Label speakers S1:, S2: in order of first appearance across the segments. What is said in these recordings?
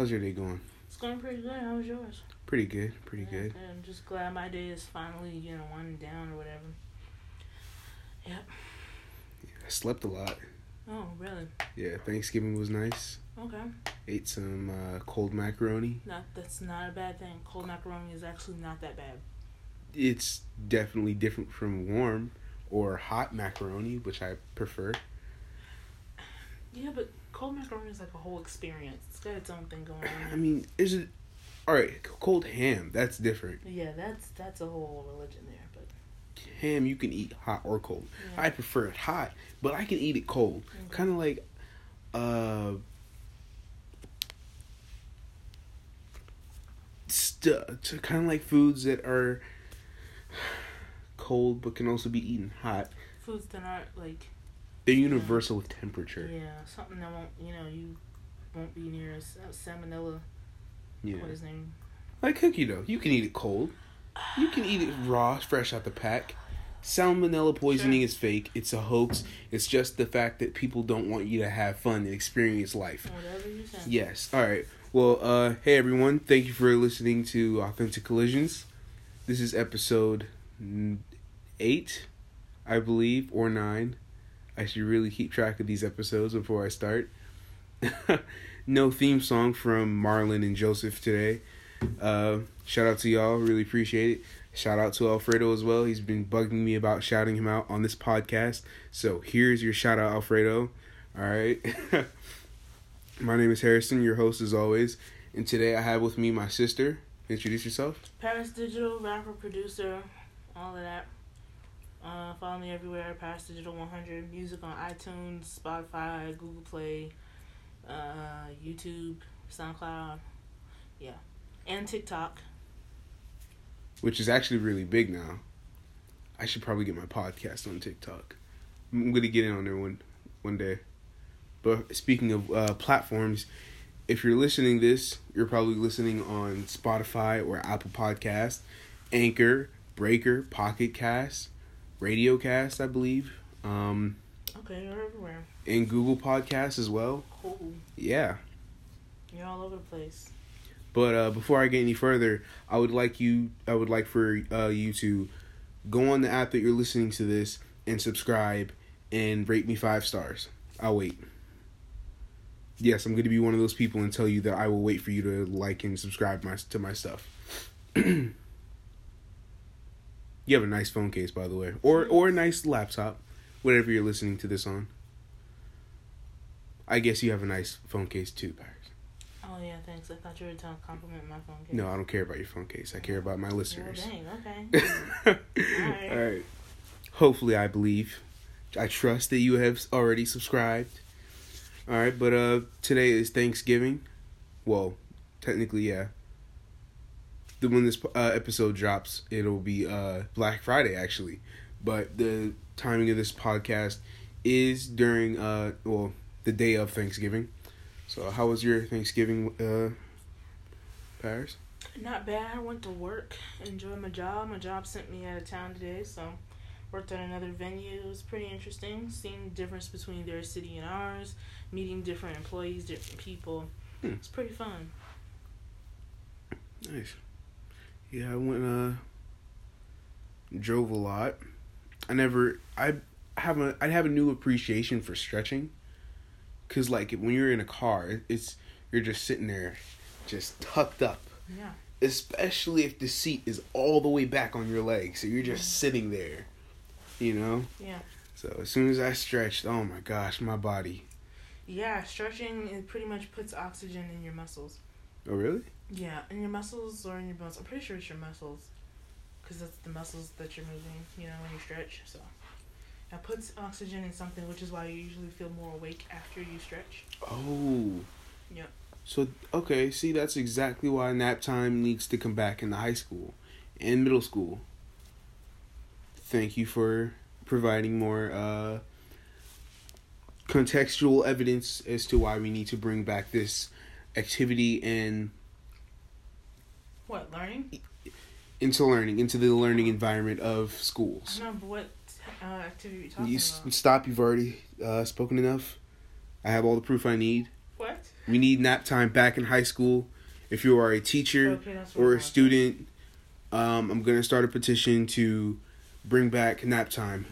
S1: How's your day going?
S2: It's going pretty good. How was yours?
S1: Pretty good. Pretty
S2: Yeah,
S1: good.
S2: I'm just glad my day is finally, you know, winding down or whatever. Yep.
S1: I slept a lot.
S2: Oh, really?
S1: Yeah, Thanksgiving was nice.
S2: Okay.
S1: Ate some uh, cold macaroni.
S2: Not that's not a bad thing. Cold macaroni is actually not that bad.
S1: It's definitely different from warm or hot macaroni, which I prefer.
S2: Yeah, but cold macaroni is like a whole experience. It's got its own thing going on.
S1: I mean, is it all right? Cold ham, that's different.
S2: Yeah, that's that's a whole religion there. But
S1: Ham you can eat hot or cold.
S2: yeah.
S1: I prefer it hot, but I can eat it cold.
S2: Okay.
S1: Kind of like, uh, st- kind of like foods that are cold but can also be eaten hot.
S2: foods that aren't like
S1: They're universal with temperature.
S2: yeah something that won't you know you won't be near uh, salmonella.
S1: Yeah.
S2: Name?
S1: Like cookie dough, you can eat it cold. You can eat it raw, fresh out the pack. Salmonella poisoning
S2: Sure.
S1: is fake. It's a hoax. It's just the fact that people don't want you to have fun and experience life.
S2: Whatever you say.
S1: Yes. All right. Well, uh, hey everyone. Thank you for listening to Authentic Collisions. This is episode eight, I believe, or nine. I should really keep track of these episodes before I start. no theme song from Marlon and Joseph today. Uh, shout out to y'all. Really appreciate it. Shout out to Alfredo as well. He's been bugging me about shouting him out on this podcast. So here's your shout out, Alfredo. All right. My name is Harrison, your host as always, and today I have with me my sister. Introduce yourself.
S2: Paris Digital, rapper, producer, all of that. Uh, follow me everywhere. Paris Digital 100. Music on iTunes, Spotify, Google Play, uh, YouTube, SoundCloud. Yeah. And TikTok.
S1: which is actually really big now. I should probably get my podcast on TikTok. I'm gonna get in on there one one day. But speaking of uh, platforms, if you're listening this, you're probably listening on Spotify or Apple Podcast, Anchor, Breaker, Pocket Cast, Radio Cast, I believe, um,
S2: Okay, you're everywhere.
S1: and Google Podcasts as well.
S2: Cool.
S1: Yeah.
S2: You're all over the place.
S1: But uh, before I get any further, I would like you I would like for uh, you to go on the app that you're listening to this and subscribe and rate me five stars. I'll wait. Yes, I'm going to be one of those people and tell you that I will wait for you to like and subscribe my to my stuff. you have a nice phone case, by the way, or or a nice laptop, whatever you're listening to this on. I guess you have a nice phone case too, Paris.
S2: Oh, yeah, thanks. I thought you were trying to compliment my phone case.
S1: No, I don't care about your phone case. I care about my
S2: Well,
S1: listeners.
S2: dang, okay.
S1: All right. Hopefully, I believe. I trust that you have already subscribed. All right, but uh, today is Thanksgiving. Well, technically, yeah. The when this uh, episode drops, it'll be uh Black Friday actually, but the timing of this podcast is during uh well the day of Thanksgiving. So, how was your Thanksgiving, uh, Paris?
S2: Not bad. I went to work, enjoyed my job. My job sent me out of town today, so worked at another venue. It was pretty interesting, seeing the difference between their city and ours, meeting different employees, different people.
S1: Hmm.
S2: It's pretty fun.
S1: Nice. Yeah, I went uh drove a lot. I never I have a I have a new appreciation for stretching. Cuz like when you're in a car, it's you're just sitting there just tucked up.
S2: Yeah.
S1: Especially if the seat is all the way back on your leg. So you're just sitting there. You know?
S2: Yeah.
S1: So as soon as I stretched, oh my gosh, my body.
S2: Yeah, stretching it pretty much puts oxygen in your muscles.
S1: Oh really?
S2: Yeah, in your muscles or in your bones. I'm pretty sure it's your muscles, because that's the muscles that you're moving. You know when you stretch. So, it puts oxygen in something, which is why you usually feel more awake after you stretch.
S1: Oh.
S2: Yeah.
S1: So okay, see that's exactly why nap time needs to come back in the high school and middle school. Thank you for providing more uh contextual evidence as to why we need to bring back this activity and
S2: What learning?
S1: into learning, into the learning environment of schools.
S2: don't know, but what uh, activity are you talking
S1: You s-
S2: about?
S1: stop. You've already uh, spoken enough. I have all the proof I need.
S2: What?
S1: We need nap time back in high school. If you are a teacher
S2: Okay,
S1: or a student, um, I'm gonna start a petition to bring back nap time.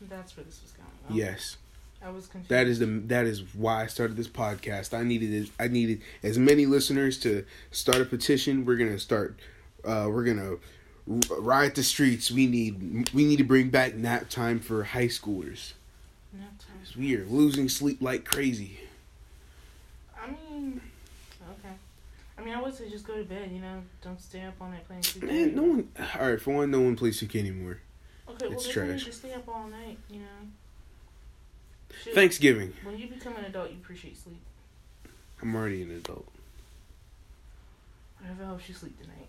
S2: That's where this was going.
S1: Yes,
S2: I was confused.
S1: that is the that is why I started this podcast. I needed. I needed as many listeners to start a petition. We're gonna start. Uh, we're gonna r- riot the streets. We need we need to bring back nap time for high schoolers.
S2: Nap time.
S1: We are losing sleep like crazy.
S2: I mean, okay. I mean, I would say just go to bed. You know, don't stay up all night playing 2K.
S1: Man, no one. All right, for one, no one plays 2K anymore.
S2: Okay,
S1: it's
S2: you
S1: trash.
S2: to stay up all night. You know.
S1: Thanksgiving.
S2: When you become an adult, you appreciate sleep.
S1: I'm already an adult.
S2: Whatever helps you sleep tonight.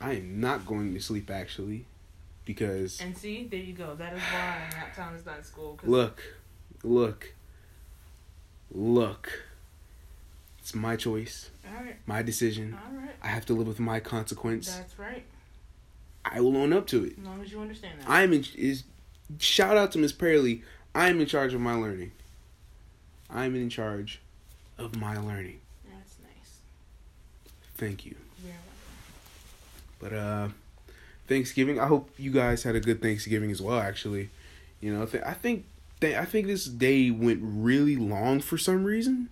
S1: I am not going to sleep actually, because
S2: And see, there you go. That is why nap time is not in school.
S1: look, look, look. It's my choice,
S2: All right.
S1: my decision.
S2: All right.
S1: I have to live with my consequence.
S2: That's right.
S1: I will own up to it.
S2: As long as you understand that.
S1: I'm in. Is shout out to Miss Pearly. I'm in charge of my learning. I'm in charge of my learning.
S2: That's nice.
S1: Thank you.
S2: Well.
S1: But uh, Thanksgiving. I hope you guys had a good Thanksgiving as well. Actually, you know, th- I think th- I think this day went really long for some reason.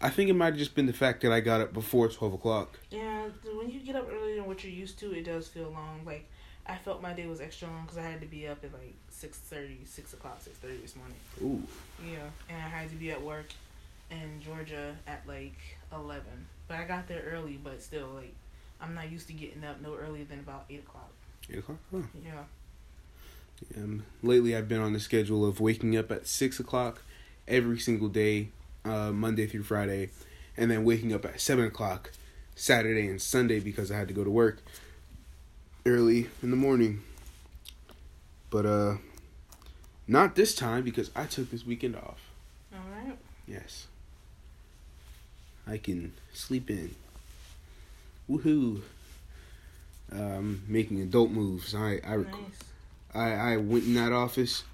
S1: I think it might have just been the fact that I got up before twelve o'clock.
S2: Yeah, when you get up earlier than what you're used to, it does feel long. Like I felt my day was extra long because I had to be up at like 6.30, 6 o'clock, six thirty this morning.
S1: Ooh,
S2: Yeah, and I had to be at work in Georgia at like eleven. But I got there early, but still, like I'm not used to getting up no earlier than about eight o'clock.
S1: eight o'clock. Huh.
S2: Yeah.
S1: Um, lately, I've been on the schedule of waking up at six o'clock every single day, uh, Monday through Friday, and then waking up at seven o'clock Saturday and Sunday because I had to go to work early in the morning. But uh, not this time because I took this weekend off.
S2: All right.
S1: Yes, I can sleep in. Woohoo! Um, making adult moves. I I rec-
S2: Nice.
S1: I, I went in that office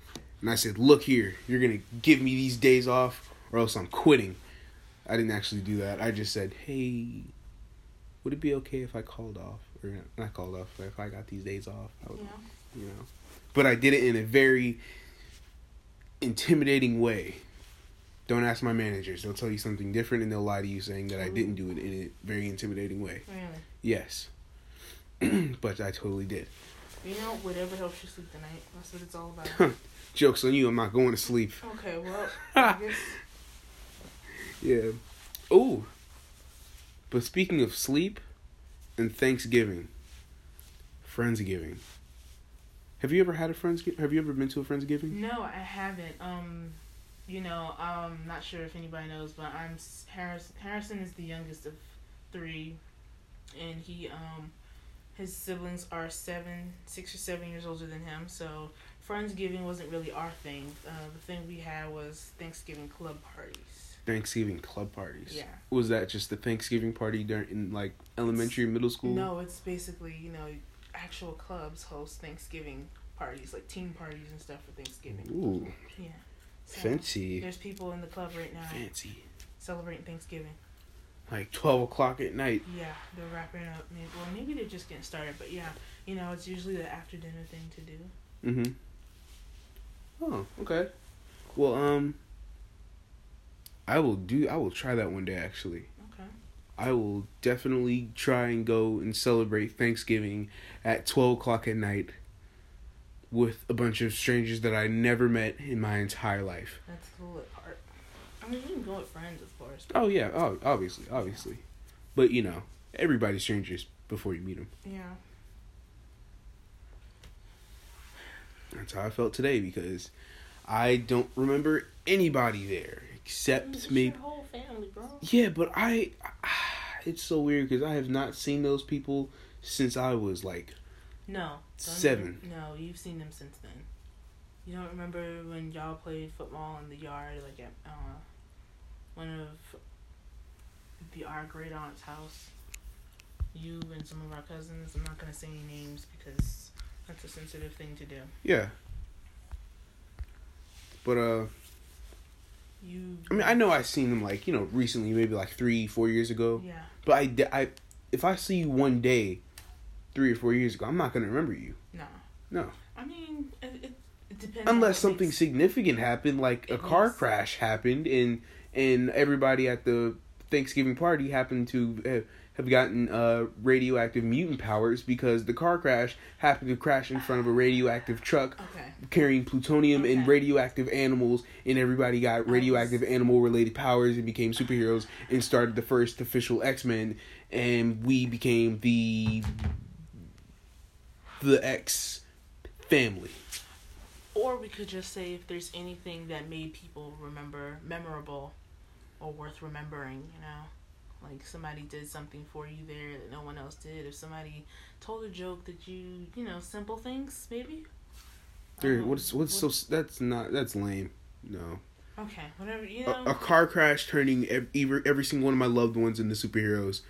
S1: and I said, Look here, you're going to give me these days off or else I'm quitting. I didn't actually do that. I just said, Hey, would it be okay if I called off? Not called off, but if I got these days off? I would,
S2: Yeah.
S1: you know. But I did it in a very intimidating way. Don't ask my managers. They'll tell you something different and they'll lie to you saying that I mm-hmm. didn't do it in a very intimidating way.
S2: Really.
S1: Yes. but I totally did.
S2: You know, whatever helps you sleep tonight. That's what it's all about.
S1: Joke's on you, I'm not going to sleep.
S2: okay. Well, I guess.
S1: Yeah. Oh. But speaking of sleep and Thanksgiving, Friendsgiving. Have you ever had a Friendsgiving? Have you ever been to a Friendsgiving?
S2: No, I haven't. Um, you know, I'm not sure if anybody knows, but I'm s- Harris. Harrison is the youngest of three, and he um, his siblings are seven, six or seven years older than him. So Friendsgiving wasn't really our thing. Uh, the thing we had was Thanksgiving club parties.
S1: Thanksgiving club parties.
S2: Yeah.
S1: Was that just the Thanksgiving party during in like elementary, middle school?
S2: No, it's basically you know actual clubs host Thanksgiving parties, like team parties and stuff for Thanksgiving.
S1: Ooh,
S2: Yeah. So,
S1: fancy,
S2: There's people in the club right now
S1: fancy.
S2: celebrating Thanksgiving.
S1: Like twelve o'clock at night.
S2: Yeah, they're wrapping up. Maybe, well, maybe they're just getting started, but yeah, you know, it's usually the after dinner thing to do.
S1: Mm-hmm. Oh, okay. Well, um, I will do. I will try that one day. Actually,
S2: Okay.
S1: I will definitely try and go and celebrate Thanksgiving at twelve o'clock at night with a bunch of strangers that I never met in my entire life.
S2: That's the lit part. I mean, you can go with friends, of course.
S1: Oh yeah, oh, obviously, obviously, but you know, everybody's strangers before you meet them.
S2: Yeah.
S1: That's how I felt today because I don't remember anybody there except
S2: It's
S1: maybe.
S2: whole family, bro.
S1: Yeah, but I. It's so weird because I have not seen those people since I was like.
S2: No.
S1: Seven.
S2: even- no, you've seen them since then. You don't remember when y'all played football in the yard, like at uh, one of the our great aunt's house? You and some of our cousins. I'm not gonna say any names because that's a sensitive thing to do.
S1: Yeah. But uh.
S2: you.
S1: I mean, I know I've seen them like you know recently, maybe like three, four years ago.
S2: Yeah.
S1: But I I if I see you one day, three or four years ago, I'm not gonna remember you.
S2: No.
S1: No.
S2: I mean, it, it, depends.
S1: Unless something
S2: makes-
S1: significant happened, like a car
S2: makes-
S1: crash happened, and and everybody at the Thanksgiving party happened to have, have gotten uh, radioactive mutant powers because the car crash happened to crash in front of a radioactive truck
S2: Okay.
S1: carrying plutonium and radioactive animals, and everybody got radioactive animal related powers and became superheroes and started the first official X Men, and we became the the X family.
S2: Or we could just say if there's anything that made people remember memorable or worth remembering, you know? Like somebody did something for you there that no one else did. If somebody told a joke that you, you know, simple things maybe.
S1: Dude,
S2: Um,
S1: what's what's
S2: what-
S1: so that's not that's lame. No,
S2: Okay, whatever you know.
S1: a, a car crash turning ev- every every single one of my loved ones into superheroes,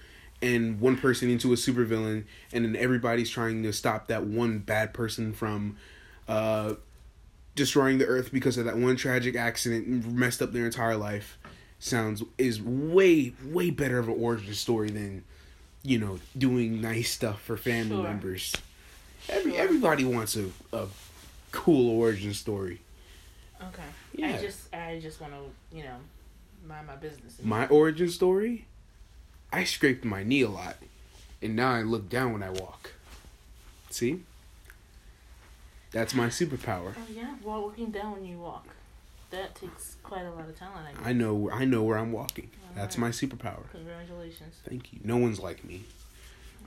S1: and one person into a supervillain, and then everybody's trying to stop that one bad person from, uh, destroying the earth because of that one tragic accident and messed up their entire life. Sounds is way way better of an origin story than, you know, doing nice stuff for family
S2: Sure.
S1: members. Every
S2: Sure.
S1: everybody wants a a cool origin story.
S2: okay.
S1: Yeah.
S2: I just I just want to, you know, mind my business.
S1: My origin story, I scraped my knee a lot, and now I look down when I walk. See? That's my superpower.
S2: Oh yeah, while looking down when you walk. That takes quite a lot of talent. I guess.
S1: I know I know where I'm walking. That's my superpower.
S2: Congratulations.
S1: Thank you. No one's like me.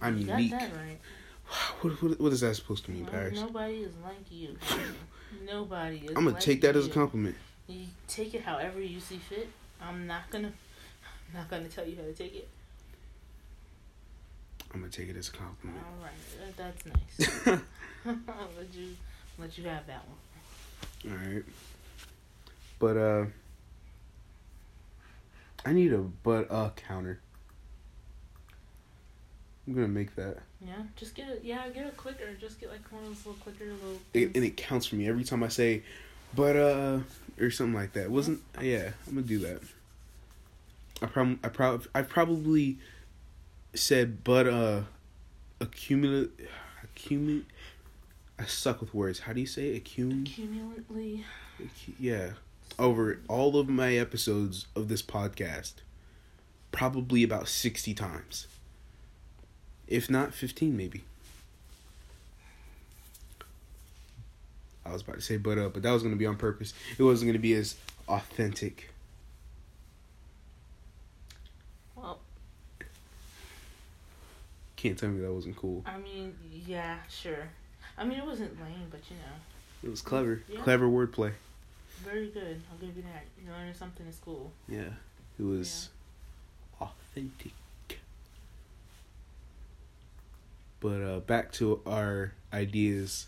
S1: I'm
S2: you
S1: unique.
S2: got that right.
S1: What, what, what is that supposed to mean,
S2: Well,
S1: Paris?
S2: Nobody is like you. Nobody is.
S1: I'm gonna
S2: like
S1: take that as a compliment.
S2: You take it however you see fit. I'm not gonna. I'm not gonna tell you how to take it.
S1: I'm gonna take it as a compliment.
S2: All right, that's nice. I'll let you let you have that one.
S1: All right. But uh, I need a but uh counter. I'm gonna make that.
S2: Yeah, just get it. yeah, get a clicker. Just get like one of those little clicker little.
S1: it, and it counts for me every time I say, but uh, or something like that. Wasn't yeah? I'm gonna do that. I prob I prob I probably said but uh, accumulate accumulate. I suck with words. How do you say it? Accum?
S2: Cumulatively,
S1: accu- Yeah, over all of my episodes of this podcast, probably about sixty times. If not fifteen, maybe. I was about to say but uh, but that was gonna be on purpose. It wasn't gonna be as authentic.
S2: well,
S1: Can't tell me that wasn't cool.
S2: I mean, yeah, sure. I mean, it wasn't lame, but you know,
S1: It was clever.
S2: Yeah.
S1: Clever wordplay.
S2: Very good. I'll give you that. You learned something in school.
S1: Yeah. It was authentic. But uh back to our ideas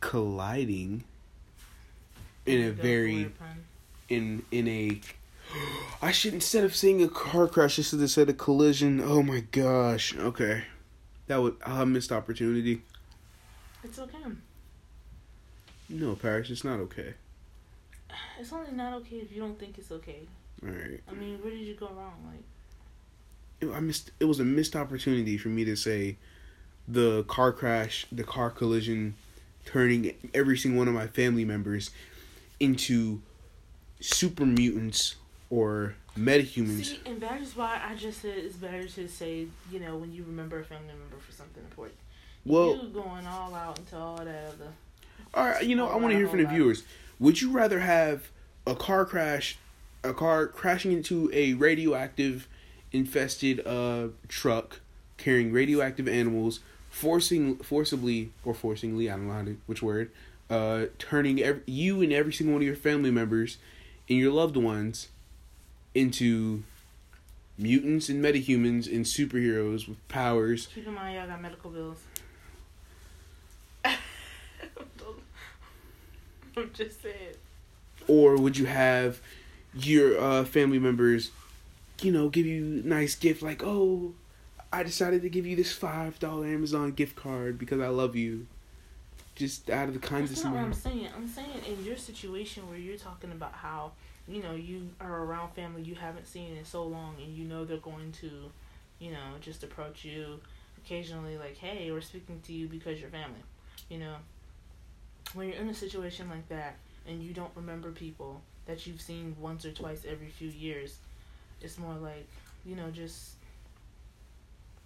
S1: colliding in a very in in a I should instead of saying a car crash, I should have said a collision. Oh my gosh. Okay. That would a missed opportunity.
S2: It's okay.
S1: No, Paris, it's not okay.
S2: It's only not okay if you don't think it's okay.
S1: Alright.
S2: I mean, where did you go wrong? Like,
S1: I missed it was a missed opportunity for me to say the car crash, the car collision turning every single one of my family members into super mutants or metahumans.
S2: see, and that is why I just said it's better to say, you know, when you remember a family member for something important.
S1: Well,
S2: you going all out into all that other.
S1: All right, you know, I
S2: Whole
S1: want to hear from the viewers. Would you rather have a car crash, a car crashing into a radioactive infested uh truck carrying radioactive animals, forcing forcibly or forcingly, I don't know how to, which word, uh turning ev you and every single one of your family members and your loved ones into mutants and metahumans and superheroes with powers
S2: Keep in mind, y'all got medical bills. I'm just saying.
S1: or would you have your uh, family members, you know, give you nice gift like, oh, I decided to give you this five dollar Amazon gift card because I love you, just out of the kindness
S2: That's
S1: of
S2: not what I'm saying. I'm saying in your situation where you're talking about how you know you are around family you haven't seen in so long, and you know they're going to, you know, just approach you occasionally like, hey, we're speaking to you because you're family, you know. When you're in a situation like that and you don't remember people that you've seen once or twice every few years, it's more like, you know, just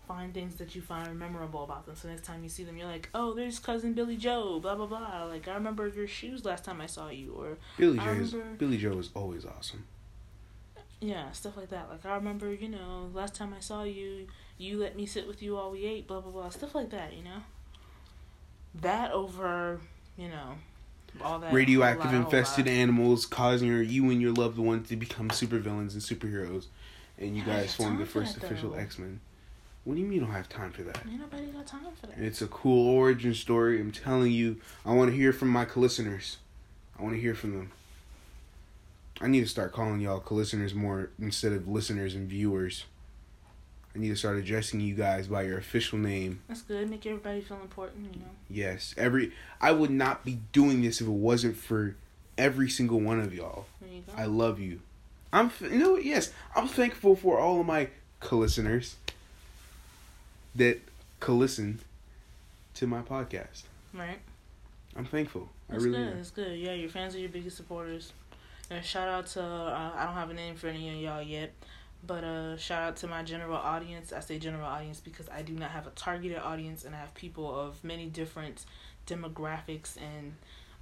S2: find things that you find memorable about them. So next time you see them, you're like, oh, there's cousin Billy Joe, blah blah blah. Like I remember your shoes last time I saw you, or
S1: Billy Joe is Billy Joe is always awesome.
S2: yeah, stuff like that. Like I remember, you know, last time I saw you, you let me sit with you while we ate, blah blah blah, stuff like that. You know, that over, you know, all that
S1: radioactive
S2: lot,
S1: infested animals causing your, you and your loved ones to become supervillains and superheroes, and you
S2: I
S1: guys formed the first
S2: that,
S1: official. X Men. What do you mean you don't have time for that?
S2: Ain't nobody got time for that.
S1: And it's a cool origin story. I'm telling you, I want to hear from my listeners. I want to hear from them. I need to start calling y'all listeners more instead of listeners and viewers. I need to start addressing you guys by your official name.
S2: That's good. Make everybody feel important. You know.
S1: Yes, every I would not be doing this if it wasn't for every single one of y'all.
S2: There you go.
S1: I love you. I'm you know yes, I'm thankful for all of my co-listeners that listen to my podcast.
S2: right.
S1: I'm thankful.
S2: That's
S1: I really
S2: good.
S1: am.
S2: That's good. Yeah, your fans are your biggest supporters. And shout out to uh, I don't have a name for any of y'all yet, but uh, shout out to my general audience. I say general audience because I do not have a targeted audience, and I have people of many different demographics and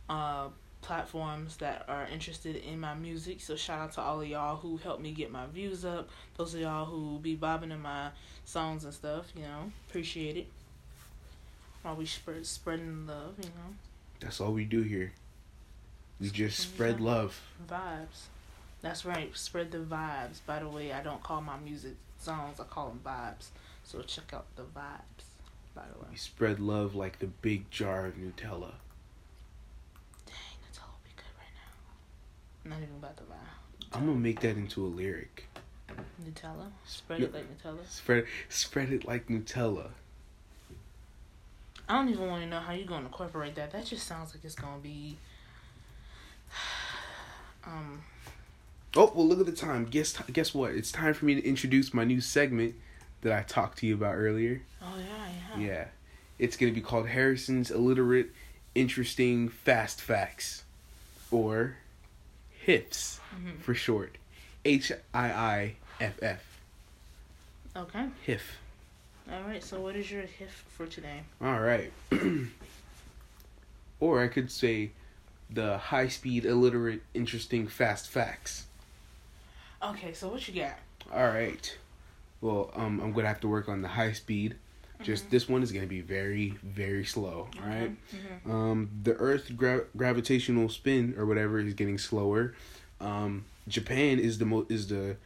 S2: uh, platforms that are interested in my music. So shout out to all of y'all who helped me get my views up. Those of y'all who be bobbing in my songs and stuff. You know, appreciate it. While we spread spreading love, you know.
S1: That's all we do here. We just spread love.
S2: Vibes. That's right. Spread the vibes. By the way, I don't call my music songs. I call them vibes. So check out the vibes. By the way,
S1: We spread love like the big jar of Nutella.
S2: dang, Nutella will be good right now. Not even about to lie.
S1: I'm gonna make that into a lyric.
S2: Nutella. Spread
S1: Yeah.
S2: it like Nutella.
S1: Spread spread it like Nutella.
S2: I don't even want to know how you're gonna incorporate that. That just sounds like it's gonna be. Um.
S1: Oh well, look at the time. Guess guess what? It's time for me to introduce my new segment that I talked to you about earlier.
S2: Oh yeah, yeah.
S1: Yeah, it's gonna be called Harrison's illiterate, interesting fast facts, or HIFs
S2: Mhm.
S1: for short. H I I F F.
S2: Okay.
S1: HIF.
S2: All right. So what is your hif for today?
S1: All right. or I could say the high speed, illiterate, interesting, fast facts.
S2: Okay. So what you got?
S1: All right. Well, um, I'm gonna have to work on the high speed. Just this one is gonna be very, very slow. All right.
S2: Mhm.
S1: Um, the Earth gra- gravitational spin or whatever is getting slower. Um, Japan is the mo- is the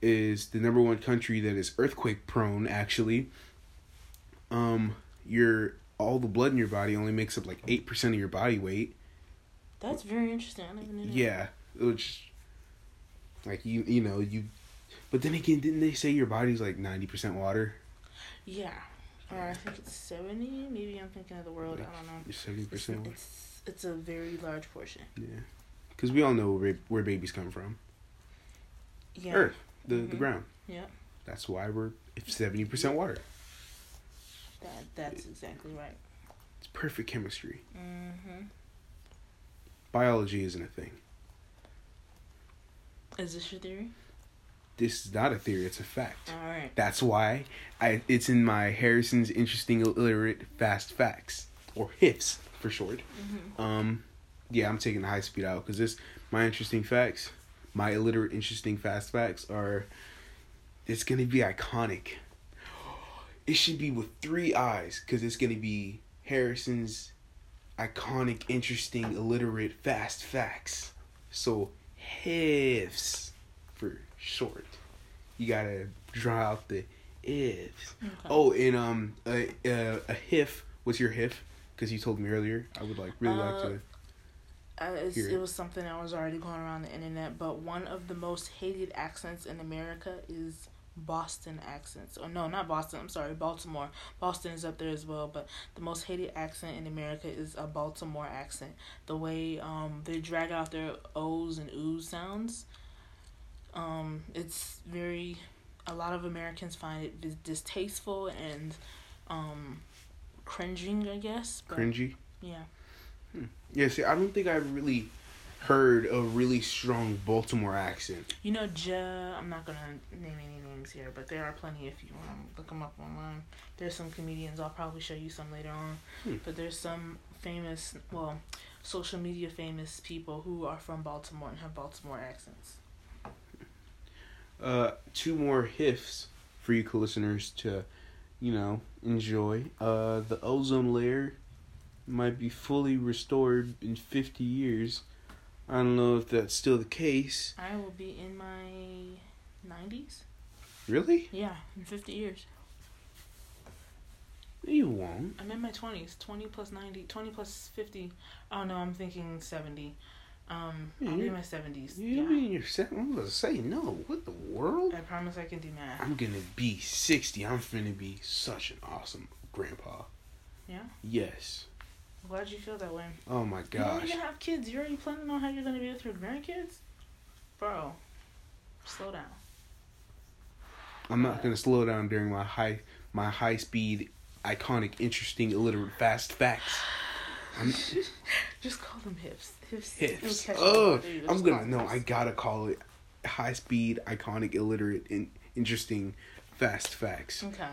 S1: is the number one country that is earthquake prone. Actually, um, your all the blood in your body only makes up like eight percent of your body weight.
S2: That's very interesting. I never knew that.
S1: Yeah, which like you you know you, but then again, didn't they say your body's like ninety percent water?
S2: Yeah. Or I think it's 70. Maybe I'm thinking of the world. I don't know.
S1: Seventy
S2: It's,
S1: percent
S2: it's, it's a very large portion.
S1: Yeah, because we all know where where babies come from.
S2: Yeah.
S1: Earth, the the
S2: Mhm.
S1: ground.
S2: Yeah.
S1: That's why we're seventy percent water.
S2: That That's exactly right.
S1: It's perfect chemistry.
S2: Mm-hmm.
S1: Biology isn't a thing.
S2: Is this your theory?
S1: This is not a theory, it's a fact.
S2: All right.
S1: That's why I it's in my Harrison's Interesting Illiterate Fast Facts. Or HIFs for short.
S2: Mm-hmm.
S1: Um yeah, I'm taking the high speed out because this my interesting facts, my illiterate interesting fast facts are it's gonna be iconic. It should be with three eyes because it's gonna be Harrison's iconic, interesting, illiterate fast facts. So HIFs for short. You gotta draw out the ifs.
S2: Okay.
S1: Oh, and um, a a, a HIF. What's your HIF? Because you told me earlier. I would like really like
S2: Uh,
S1: to.
S2: Uh, it's,
S1: Here.
S2: it was something that was already going around the internet, but one of the most hated accents in America is Boston accents. Or no, not Boston. I'm sorry, Baltimore. Boston is up there as well, but the most hated accent in America is a Baltimore accent. The way um they drag out their O's and O's sounds. Um, it's very. A lot of Americans find it dis- distasteful and um, cringing. I guess. But,
S1: Cringy.
S2: Yeah.
S1: Yeah, see, I don't think I've really heard a really strong Baltimore accent.
S2: You know, Ja. I'm not gonna name any names here, but there are plenty if you want to look them up online. There's some comedians. I'll probably show you some later on.
S1: Hmm.
S2: But there's some famous, well, social media famous people who are from Baltimore and have Baltimore accents.
S1: Uh, two more hiffs for you listeners to, you know, enjoy. Uh, the ozone layer might be fully restored in 50 years. I don't know if that's still the case.
S2: I will be in my 90s.
S1: Really?
S2: Yeah, in 50 years.
S1: You won't.
S2: I'm in my 20s. 20 plus 90, 20 plus 50. Oh no, I'm thinking 70. Um,
S1: Yeah,
S2: I'll be in my 70s.
S1: You
S2: yeah.
S1: mean you're se- I'm gonna say no. What the world?
S2: I promise I can do math.
S1: I'm gonna be 60. I'm finna be such an awesome grandpa.
S2: Yeah?
S1: Yes.
S2: Glad you feel that way.
S1: Oh my gosh.
S2: You don't
S1: gosh.
S2: even have kids. You're already planning on how you're gonna be with your grandkids? Bro, slow down.
S1: I'm not gonna slow down during my high my high speed, iconic, interesting, illiterate, fast facts. I'm
S2: Just call them hips. Hips.
S1: hips.
S2: It'll
S1: Oh,
S2: on. There you go.
S1: I'm gonna
S2: call
S1: no.
S2: them
S1: I gotta call it high speed, iconic, illiterate, and interesting, fast facts.
S2: Okay.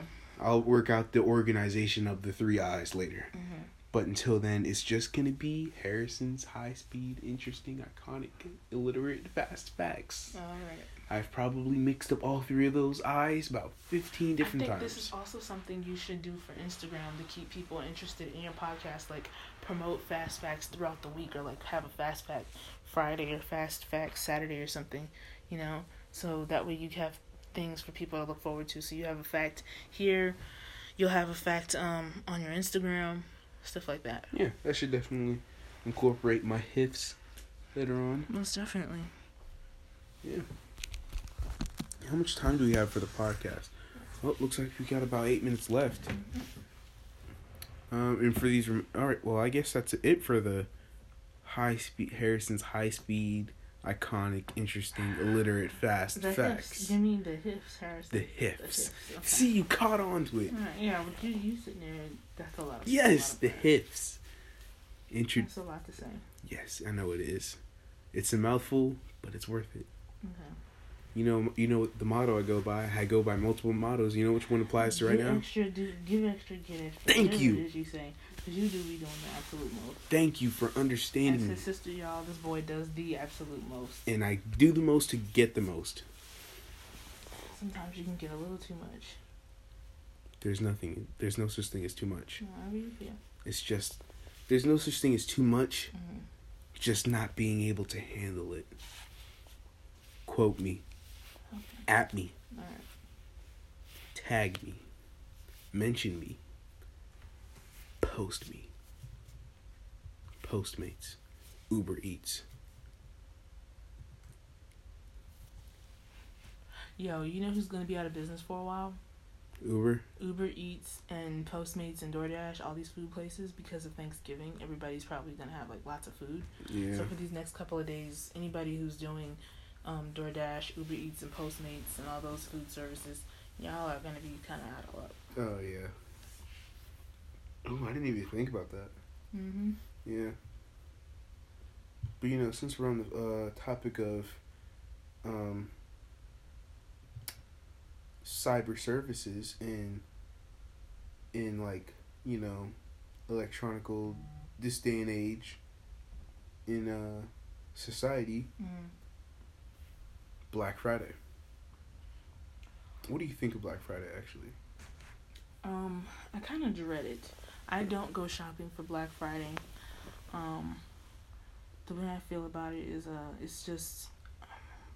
S1: I'll work out the organization of the three eyes later.
S2: Mhm.
S1: But until then, it's just gonna be Harrison's high speed, interesting, iconic, illiterate, fast facts.
S2: All right.
S1: I've probably mixed up all three of those eyes about fifteen different times.
S2: I think
S1: times.
S2: this is also something you should do for Instagram to keep people interested in your podcast. Like promote fast facts throughout the week, or like have a fast fact Friday or fast fact Saturday or something. You know, so that way you have things for people to look forward to. So you have a fact here, you'll have a fact um on your Instagram, stuff like that.
S1: Yeah, that should definitely incorporate my hiffs later on.
S2: Most definitely.
S1: Yeah. How much time do we have for the podcast? Oh, looks like we got about eight minutes left. Um, and for these, all right. Well, I guess that's it for the high speed Harrison's high speed, iconic, interesting, illiterate, fast
S2: The
S1: facts.
S2: hips. Give me the hips, Harrison.
S1: The
S2: The
S1: hiffs.
S2: Okay.
S1: See, you caught on to it.
S2: Yeah, but you you sitting there. That's a lot. Of,
S1: Yes, the
S2: lot of-
S1: hiffs. Intro.
S2: That's a lot to say.
S1: Yes, I know it is. It's a mouthful, but it's worth it.
S2: Okay.
S1: You know, you know the motto I go by. I go by multiple mottos. You know which one applies to right now? give?
S2: Extra, do, give extra, get extra.
S1: Thank
S2: Whatever
S1: you.
S2: It is you say, you do be doing the absolute most.
S1: Thank you for understanding me.
S2: his sister, y'all. This boy does the absolute most.
S1: And I do the most to get the most.
S2: Sometimes you can get a little too much.
S1: There's nothing. There's no such thing as too much.
S2: However you feel.
S1: It's just. There's no such thing as too much.
S2: Mhm.
S1: Just not being able to handle it. Quote me. At me.
S2: Right.
S1: Tag me. Mention me. Post me. Postmates. Uber Eats.
S2: Yo, you know who's gonna be out of business for a while?
S1: Uber.
S2: Uber Eats and Postmates and DoorDash, all these food places, because of Thanksgiving, everybody's probably gonna have like lots of food.
S1: Yeah.
S2: So for these next couple of days, anybody who's doing um, DoorDash, Uber Eats, and Postmates, and all those food services, y'all are gonna be kind of out of luck.
S1: Oh yeah. Oh, I didn't even think about that.
S2: Mm-hmm.
S1: Yeah. But you know, since we're on the uh, topic of um, cyber services and in like you know electronical this day and age in uh, society,
S2: Mm.
S1: Black Friday. What do you think of Black Friday actually?
S2: Um, I kind of dread it. I don't go shopping for Black Friday. Um, the way I feel about it is, uh, it's just,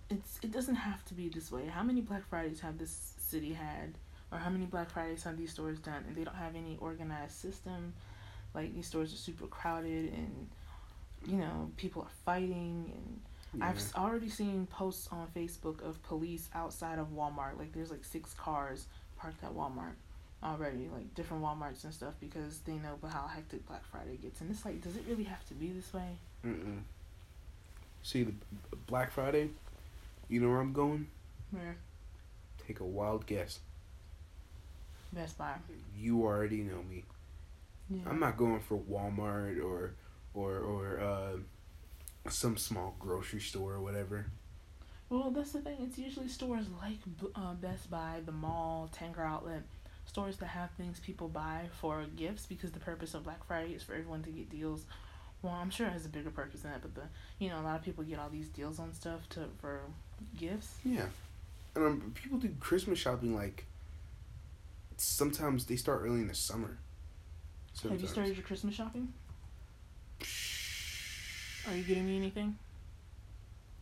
S2: it's it doesn't have to be this way. How many Black Fridays have this city had, or how many Black Fridays have these stores done, and they don't have any organized system? Like these stores are super crowded, and you know people are fighting, and
S1: Yeah.
S2: s- already seen posts on Facebook of police outside of Walmart. Like there's like six cars parked at Walmart already, like different Walmarts and stuff, because they know about how hectic Black Friday gets. And it's like, does it really have to be this way?
S1: Mm-mm. See the Black Friday. You know where I'm going?
S2: Where
S1: Take a wild guess.
S2: Best Buy.
S1: You already know me.
S2: Yeah.
S1: I'm not going for Walmart or or or uh, some small grocery store or whatever.
S2: Well, that's the thing. It's usually stores like uh, Best Buy, the mall, Tanger Outlet, stores that have things people buy for gifts because the purpose of Black Friday is for everyone to get deals. Well, I'm sure it has a bigger purpose than that, but the you know a lot of people get all these deals on stuff to for gifts.
S1: Yeah, and um, people do Christmas shopping like. Sometimes they start early in the summer.
S2: Have you started your Christmas shopping? Are you getting me anything?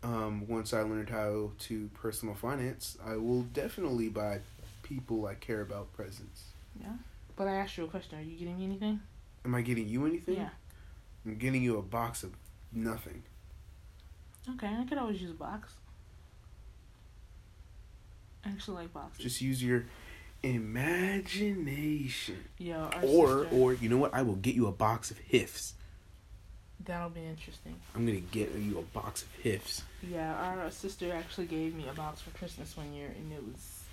S1: Um, once I learned how to personal finance, I will definitely buy people I care about presents.
S2: Yeah. But I asked you a question. Are you getting me anything?
S1: Am I getting you anything?
S2: Yeah.
S1: I'm getting you a box of nothing.
S2: Okay, I could always use a box. I actually like boxes.
S1: Just use your imagination.
S2: yeah.
S1: Or
S2: sister-
S1: or you know what? I will get you a box of hiffs.
S2: That'll be interesting.
S1: I'm gonna get you a box of hiffs.
S2: Yeah, our sister actually gave me a box for Christmas one year, and it was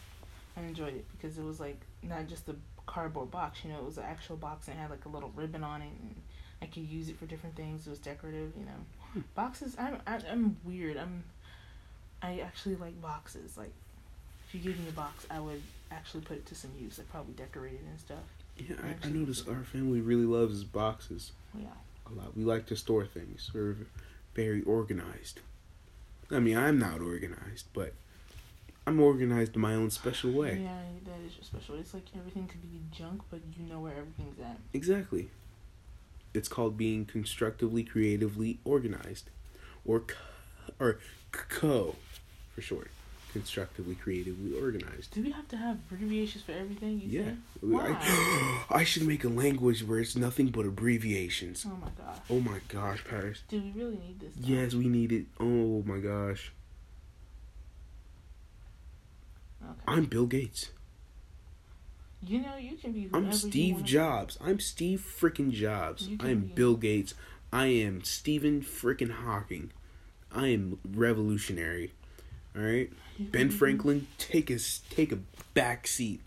S2: I enjoyed it because it was like not just a cardboard box. You know, it was an actual box and it had like a little ribbon on it, and I could use it for different things. It was decorative. You know,
S1: Hmm.
S2: boxes. I'm I, I'm weird. I'm I actually like boxes. Like if you give me a box, I would actually put it to some use. Like probably decorate it and stuff.
S1: Yeah, I, I noticed our family really loves boxes
S2: Yeah.
S1: A lot. We like to store things. We're very organized. I mean, I'm not organized, but I'm organized in my own special way.
S2: Yeah, that is just special. It's like everything could be junk, but you know where everything's at.
S1: Exactly. It's called being constructively, creatively organized, or c- or c- co, for short. Constructively, creatively organized.
S2: Do we have to have abbreviations for everything? You
S1: Yeah.
S2: say?
S1: I,
S2: Why?
S1: I should make a language where it's nothing but abbreviations.
S2: Oh my gosh.
S1: Oh my gosh, Paris.
S2: Do we really need this? though?
S1: Yes, we need it. Oh my gosh.
S2: Okay.
S1: I'm Bill Gates.
S2: you know, you can be.
S1: I'm Steve Jobs. I'm Steve freaking Jobs. I am
S2: be-
S1: Bill Gates. I am Stephen freaking Hawking. I am revolutionary. All right, Ben Franklin, take a s- take a back seat,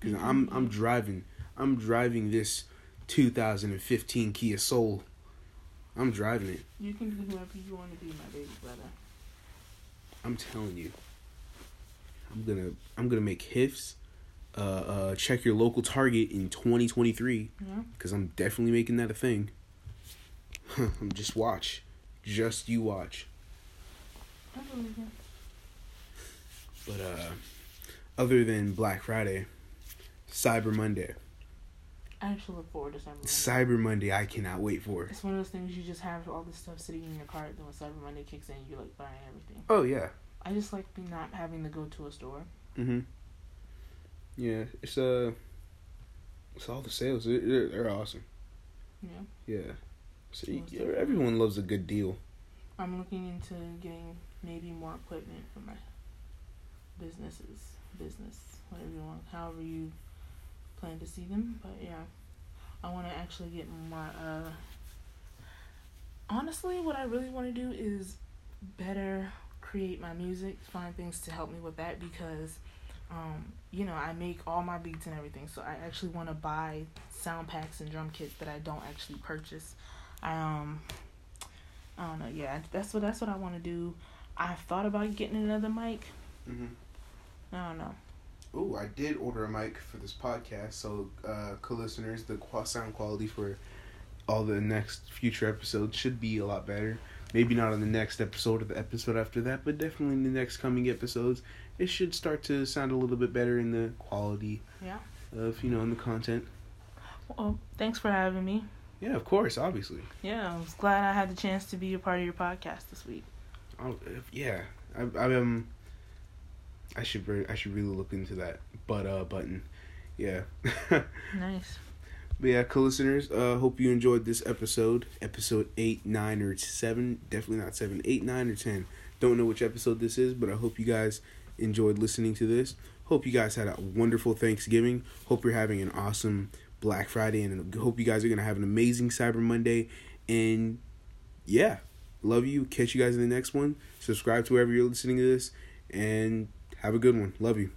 S1: cause I'm I'm driving. I'm driving this 2015 Kia Soul. I'm driving it.
S2: You can be whoever you want to be, my baby brother.
S1: I'm telling you. I'm gonna I'm gonna make HIFs. Uh, uh, check your local Target in 2023
S2: Yeah.
S1: because I'm definitely making that a thing. Just watch, just you watch.
S2: I believe you.
S1: But uh, other than Black Friday, Cyber Monday,
S2: I actually look forward to Cyber Monday.
S1: Cyber Monday, I cannot wait for.
S2: It's one of those things you just have all this stuff sitting in your cart. Then when Cyber Monday kicks in, you like buying everything.
S1: Oh yeah.
S2: I just like be not having to go to a store.
S1: Mhm. Yeah, it's uh, it's all the sales. They're, they're, awesome.
S2: Yeah.
S1: Yeah. So
S2: Most
S1: yeah,
S2: definitely.
S1: everyone loves a good deal.
S2: I'm looking into getting maybe more equipment for my businesses, business, whatever you want, however you plan to see them. But yeah, I want to actually get my. Uh, honestly, what I really want to do is better create my music, find things to help me with that because. Um, you know, I make all my beats and everything, so I actually want to buy sound packs and drum kits that I don't actually purchase. I um, I don't know. Yeah, that's what that's what I want to do. I've thought about getting another mic.
S1: Mhm.
S2: I don't know.
S1: Oh, I did order a mic for this podcast, so uh, co-listeners, the sound quality for all the next future episodes should be a lot better. Maybe not on the next episode or the episode after that, but definitely in the next coming episodes, it should start to sound a little bit better in the quality
S2: Yeah.
S1: of you know in the content.
S2: Well, thanks for having me.
S1: Yeah, of course, obviously.
S2: Yeah, I was glad I had the chance to be a part of your podcast this week.
S1: Oh, yeah, I, I um, I should re- I should really look into that but uh button. Yeah.
S2: Nice.
S1: But yeah, co-listeners, uh, hope you enjoyed this episode, episode eight, nine, or seven. Definitely not seven, eight, nine, or ten. Don't know which episode this is, but I hope you guys enjoyed listening to this. Hope you guys had a wonderful Thanksgiving. Hope you're having an awesome Black Friday, and hope you guys are gonna have an amazing Cyber Monday. And yeah, love you. Catch you guys in the next one. Subscribe to wherever you're listening to this, and have a good one. Love you.